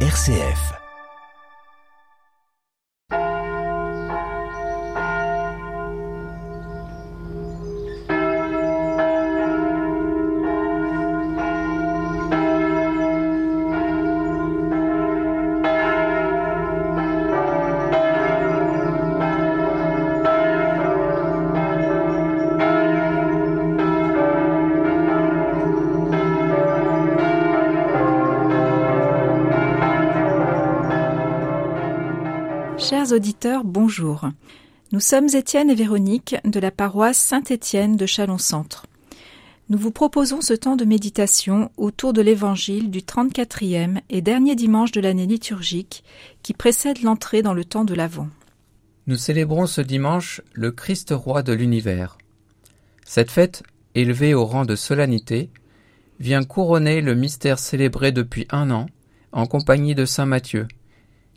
RCF. Chers auditeurs, bonjour. Nous sommes Étienne et Véronique de la paroisse Saint-Étienne de Chalon-Centre. Nous vous proposons ce temps de méditation autour de l'évangile du 34e et dernier dimanche de l'année liturgique qui précède l'entrée dans le temps de l'Avent. Nous célébrons ce dimanche le Christ roi de l'univers. Cette fête, élevée au rang de solennité, vient couronner le mystère célébré depuis un an en compagnie de Saint Matthieu,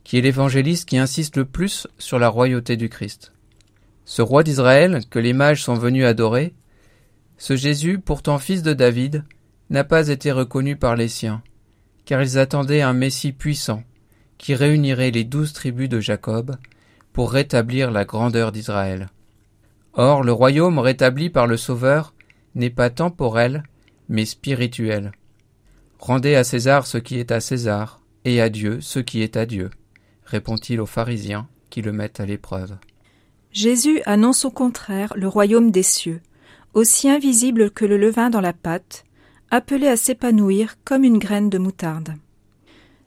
qui est l'évangéliste qui insiste le plus sur la royauté du Christ. Ce roi d'Israël, que les mages sont venus adorer, ce Jésus, pourtant fils de David, n'a pas été reconnu par les siens, car ils attendaient un Messie puissant, qui réunirait les douze tribus de Jacob, pour rétablir la grandeur d'Israël. Or, le royaume rétabli par le Sauveur n'est pas temporel, mais spirituel. Rendez à César ce qui est à César, et à Dieu ce qui est à Dieu répond-il aux pharisiens qui le mettent à l'épreuve. Jésus annonce au contraire le royaume des cieux, aussi invisible que le levain dans la pâte, appelé à s'épanouir comme une graine de moutarde.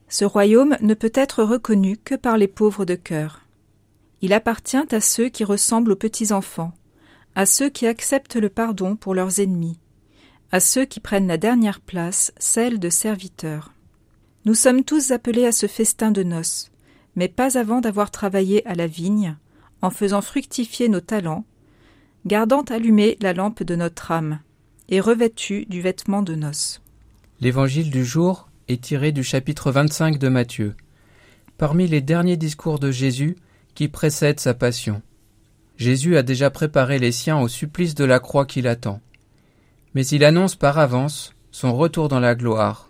Ce royaume ne peut être reconnu que par les pauvres de cœur. Il appartient à ceux qui ressemblent aux petits enfants, à ceux qui acceptent le pardon pour leurs ennemis, à ceux qui prennent la dernière place, celle de serviteurs. Nous sommes tous appelés à ce festin de noces, mais pas avant d'avoir travaillé à la vigne, en faisant fructifier nos talents, gardant allumée la lampe de notre âme, et revêtu du vêtement de noces. L'évangile du jour est tiré du chapitre 25 de Matthieu, parmi les derniers discours de Jésus qui précèdent sa passion. Jésus a déjà préparé les siens au supplice de la croix qui l'attend. Mais il annonce par avance son retour dans la gloire,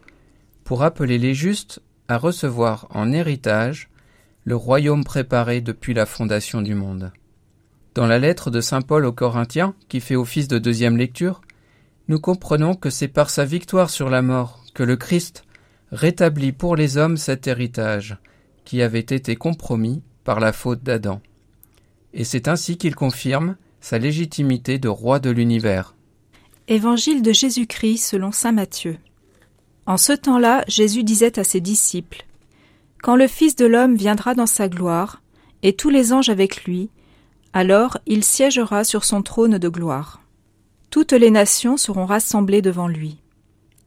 pour appeler les justes à recevoir en héritage le royaume préparé depuis la fondation du monde. Dans la lettre de Saint Paul aux Corinthiens, qui fait office de deuxième lecture, nous comprenons que c'est par sa victoire sur la mort que le Christ rétablit pour les hommes cet héritage qui avait été compromis par la faute d'Adam. Et c'est ainsi qu'il confirme sa légitimité de roi de l'univers. Évangile de Jésus-Christ selon Saint Matthieu. En ce temps-là, Jésus disait à ses disciples quand le Fils de l'homme viendra dans sa gloire, et tous les anges avec lui, alors il siégera sur son trône de gloire. Toutes les nations seront rassemblées devant lui.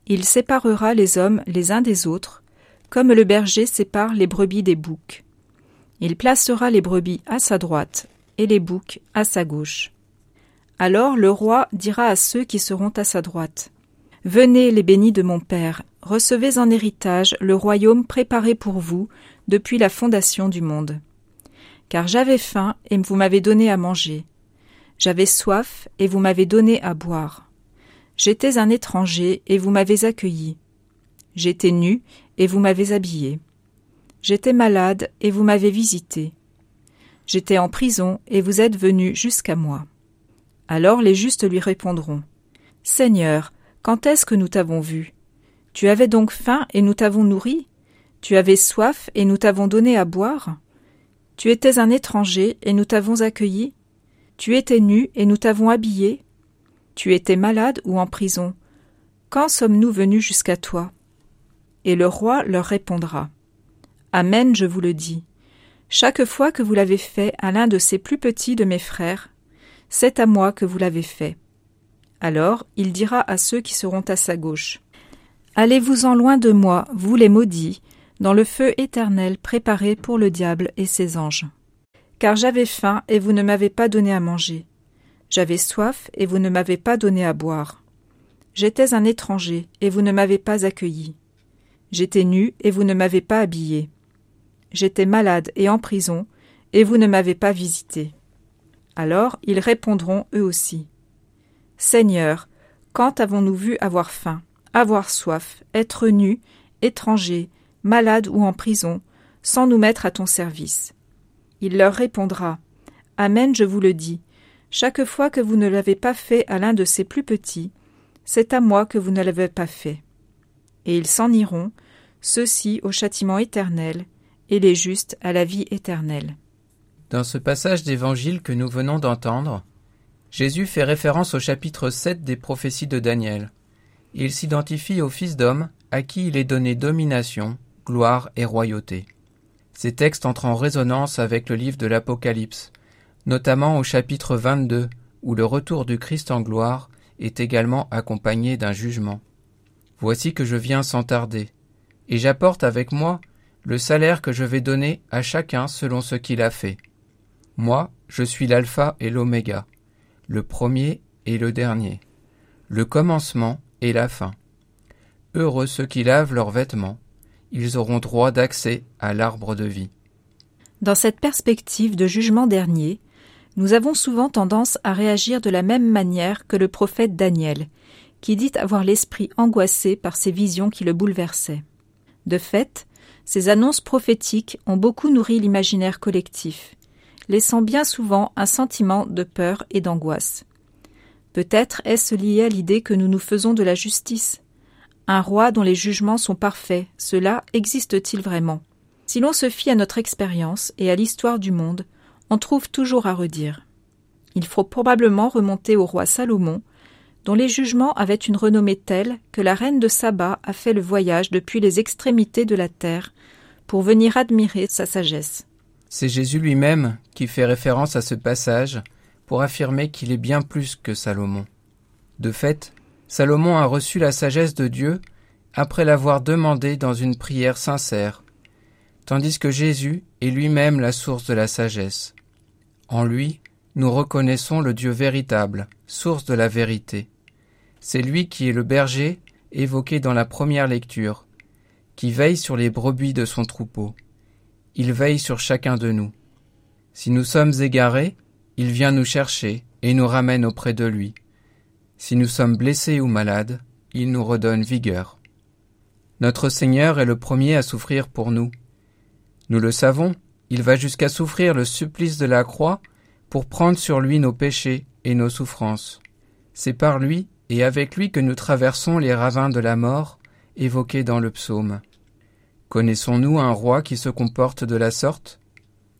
Il séparera les hommes les uns des autres, comme le berger sépare les brebis des boucs. Il placera les brebis à sa droite et les boucs à sa gauche. Alors le roi dira à ceux qui seront à sa droite Venez, les bénis de mon Père, recevez en héritage le royaume préparé pour vous depuis la fondation du monde. Car j'avais faim et vous m'avez donné à manger. J'avais soif et vous m'avez donné à boire. J'étais un étranger et vous m'avez accueilli. J'étais nu et vous m'avez habillé. J'étais malade et vous m'avez visité. J'étais en prison et vous êtes venu jusqu'à moi. Alors les justes lui répondront. Seigneur, quand est-ce que nous t'avons vu? Tu avais donc faim et nous t'avons nourri? Tu avais soif et nous t'avons donné à boire? Tu étais un étranger et nous t'avons accueilli? Tu étais nu et nous t'avons habillé? Tu étais malade ou en prison? Quand sommes-nous venus jusqu'à toi? Et le roi leur répondra Amen, je vous le dis. Chaque fois que vous l'avez fait à l'un de ces plus petits de mes frères, c'est à moi que vous l'avez fait. Alors il dira à ceux qui seront à sa gauche Allez-vous-en loin de moi, vous les maudits, dans le feu éternel préparé pour le diable et ses anges. Car j'avais faim et vous ne m'avez pas donné à manger. J'avais soif et vous ne m'avez pas donné à boire. J'étais un étranger et vous ne m'avez pas accueilli. J'étais nu et vous ne m'avez pas habillé. J'étais malade et en prison et vous ne m'avez pas visité. Alors ils répondront eux aussi. Seigneur, quand avons-nous vu avoir faim, avoir soif, être nus, étrangers, malades ou en prison, sans nous mettre à ton service? Il leur répondra Amen, je vous le dis. Chaque fois que vous ne l'avez pas fait à l'un de ces plus petits, c'est à moi que vous ne l'avez pas fait. Et ils s'en iront, ceux-ci au châtiment éternel, et les justes à la vie éternelle. Dans ce passage d'évangile que nous venons d'entendre, Jésus fait référence au chapitre 7 des prophéties de Daniel. Il s'identifie au Fils d'homme à qui il est donné domination, gloire et royauté. Ces textes entrent en résonance avec le livre de l'Apocalypse, notamment au chapitre 22, où le retour du Christ en gloire est également accompagné d'un jugement. Voici que je viens sans tarder, et j'apporte avec moi le salaire que je vais donner à chacun selon ce qu'il a fait. Moi, je suis l'alpha et l'oméga, le premier et le dernier, le commencement et la fin. Heureux ceux qui lavent leurs vêtements, ils auront droit d'accès à l'arbre de vie. Dans cette perspective de jugement dernier, nous avons souvent tendance à réagir de la même manière que le prophète Daniel, qui dit avoir l'esprit angoissé par ces visions qui le bouleversaient. De fait, ces annonces prophétiques ont beaucoup nourri l'imaginaire collectif, laissant bien souvent un sentiment de peur et d'angoisse. Peut-être est-ce lié à l'idée que nous nous faisons de la justice. Un roi dont les jugements sont parfaits, cela existe-t-il vraiment? Si l'on se fie à notre expérience et à l'histoire du monde, on trouve toujours à redire. Il faut probablement remonter au roi Salomon, dont les jugements avaient une renommée telle que la reine de Saba a fait le voyage depuis les extrémités de la terre pour venir admirer sa sagesse. C'est Jésus lui-même qui fait référence à ce passage pour affirmer qu'il est bien plus que Salomon. De fait, Salomon a reçu la sagesse de Dieu après l'avoir demandé dans une prière sincère, tandis que Jésus est lui-même la source de la sagesse. En lui, nous reconnaissons le Dieu véritable, source de la vérité. C'est lui qui est le berger évoqué dans la première lecture, qui veille sur les brebis de son troupeau. Il veille sur chacun de nous. Si nous sommes égarés, il vient nous chercher et nous ramène auprès de lui. Si nous sommes blessés ou malades, il nous redonne vigueur. Notre Seigneur est le premier à souffrir pour nous. Nous le savons, il va jusqu'à souffrir le supplice de la croix pour prendre sur lui nos péchés et nos souffrances. C'est par lui et avec lui que nous traversons les ravins de la mort évoqués dans le psaume. Connaissons-nous un roi qui se comporte de la sorte?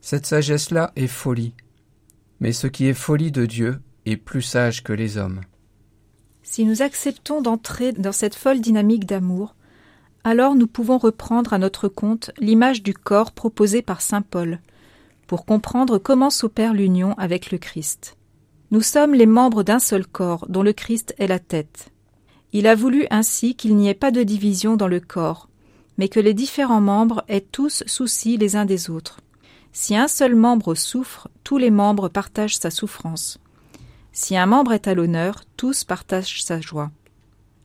Cette sagesse-là est folie. Mais ce qui est folie de Dieu est plus sage que les hommes. Si nous acceptons d'entrer dans cette folle dynamique d'amour, alors nous pouvons reprendre à notre compte l'image du corps proposée par saint Paul, pour comprendre comment s'opère l'union avec le Christ. Nous sommes les membres d'un seul corps dont le Christ est la tête. Il a voulu ainsi qu'il n'y ait pas de division dans le corps, mais que les différents membres aient tous souci les uns des autres. Si un seul membre souffre, tous les membres partagent sa souffrance. Si un membre est à l'honneur, tous partagent sa joie.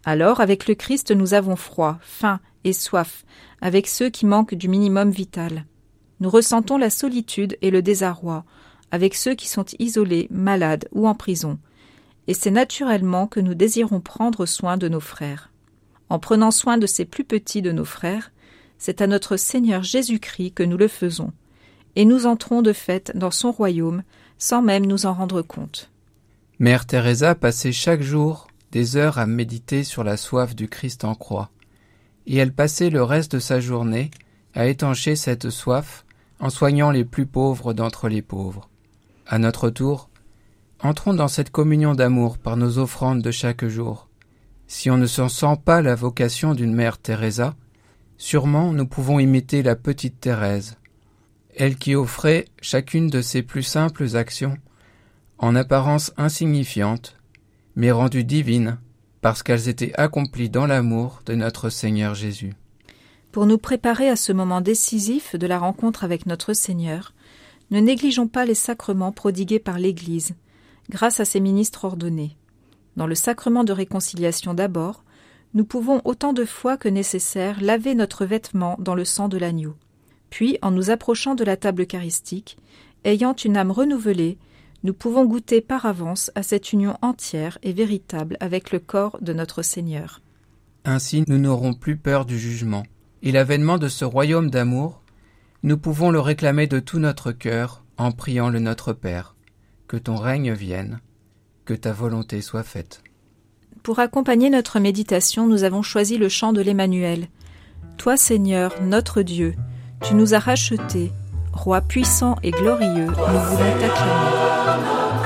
Alors, avec le Christ, nous avons froid, faim et soif avec ceux qui manquent du minimum vital. Nous ressentons la solitude et le désarroi avec ceux qui sont isolés, malades ou en prison, et c'est naturellement que nous désirons prendre soin de nos frères. En prenant soin de ces plus petits de nos frères, c'est à notre Seigneur Jésus-Christ que nous le faisons, et nous entrons de fait dans son royaume sans même nous en rendre compte. Mère Teresa passait chaque jour des heures à méditer sur la soif du Christ en croix et elle passait le reste de sa journée à étancher cette soif en soignant les plus pauvres d'entre les pauvres. À notre tour, entrons dans cette communion d'amour par nos offrandes de chaque jour. Si on ne s'en sent pas la vocation d'une mère Teresa, sûrement nous pouvons imiter la petite Thérèse, elle qui offrait chacune de ses plus simples actions, en apparence insignifiantes, mais rendues divines parce qu'elles étaient accomplies dans l'amour de notre Seigneur Jésus. Pour nous préparer à ce moment décisif de la rencontre avec notre Seigneur, ne négligeons pas les sacrements prodigués par l'Église, grâce à ses ministres ordonnés. Dans le sacrement de réconciliation d'abord, nous pouvons autant de fois que nécessaire laver notre vêtement dans le sang de l'agneau. Puis, en nous approchant de la table eucharistique, ayant une âme renouvelée, nous pouvons goûter par avance à cette union entière et véritable avec le corps de notre Seigneur. Ainsi nous n'aurons plus peur du jugement, et l'avènement de ce royaume d'amour, nous pouvons le réclamer de tout notre cœur en priant le Notre Père. Que ton règne vienne, ta volonté soit faite. Pour accompagner notre méditation, nous avons choisi le chant de l'Emmanuel. Toi, Seigneur, notre Dieu, tu nous as rachetés, Roi puissant et glorieux, nous voulons t'acclamer.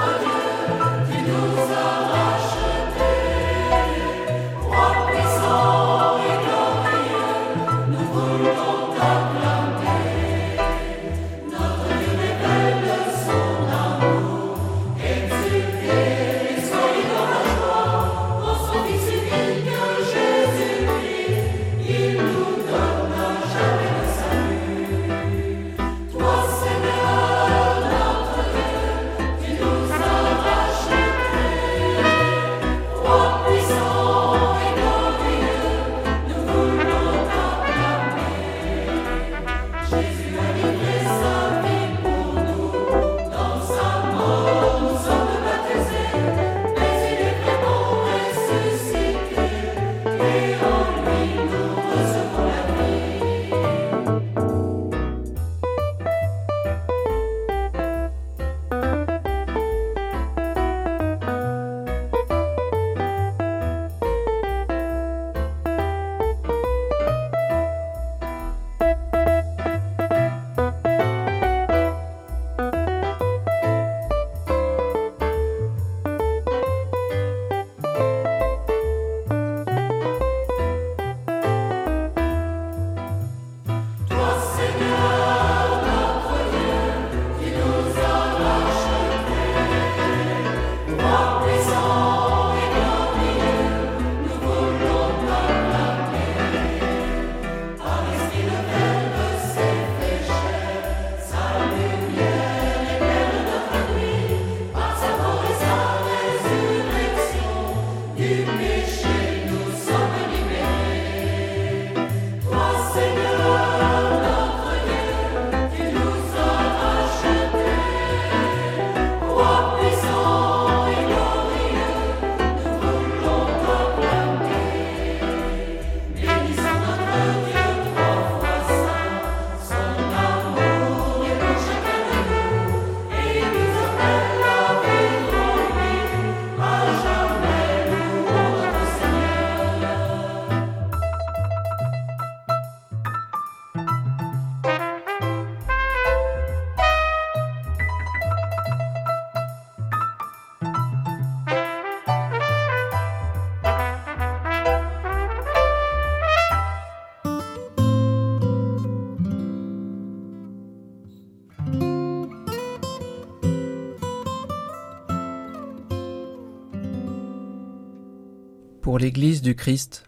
Pour l'Église du Christ,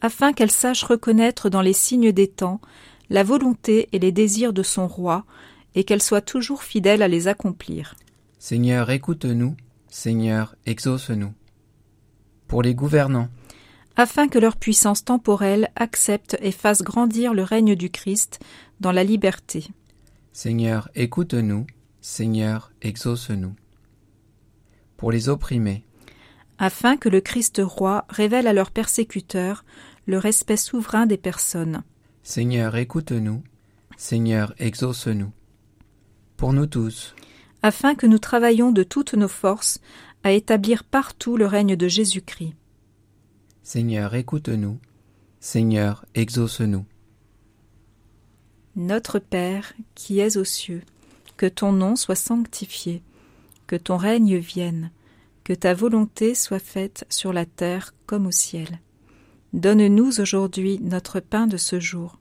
afin qu'elle sache reconnaître dans les signes des temps la volonté et les désirs de son roi, et qu'elle soit toujours fidèle à les accomplir. Seigneur, écoute-nous, Seigneur, exauce-nous. Pour les gouvernants, afin que leur puissance temporelle accepte et fasse grandir le règne du Christ dans la liberté. Seigneur, écoute-nous, Seigneur, exauce-nous. Pour les opprimés, afin que le Christ roi révèle à leurs persécuteurs le respect souverain des personnes. Seigneur, écoute-nous. Seigneur, exauce-nous. Pour nous tous. Afin que nous travaillions de toutes nos forces à établir partout le règne de Jésus-Christ. Seigneur, écoute-nous. Seigneur, exauce-nous. Notre Père, qui es aux cieux, que ton nom soit sanctifié, que ton règne vienne que ta volonté soit faite sur la terre comme au ciel. Donne-nous aujourd'hui notre pain de ce jour.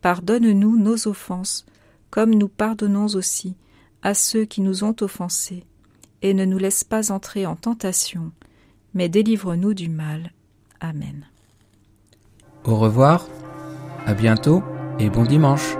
Pardonne-nous nos offenses, comme nous pardonnons aussi à ceux qui nous ont offensés, et ne nous laisse pas entrer en tentation, mais délivre-nous du mal. Amen. Au revoir, à bientôt et bon dimanche.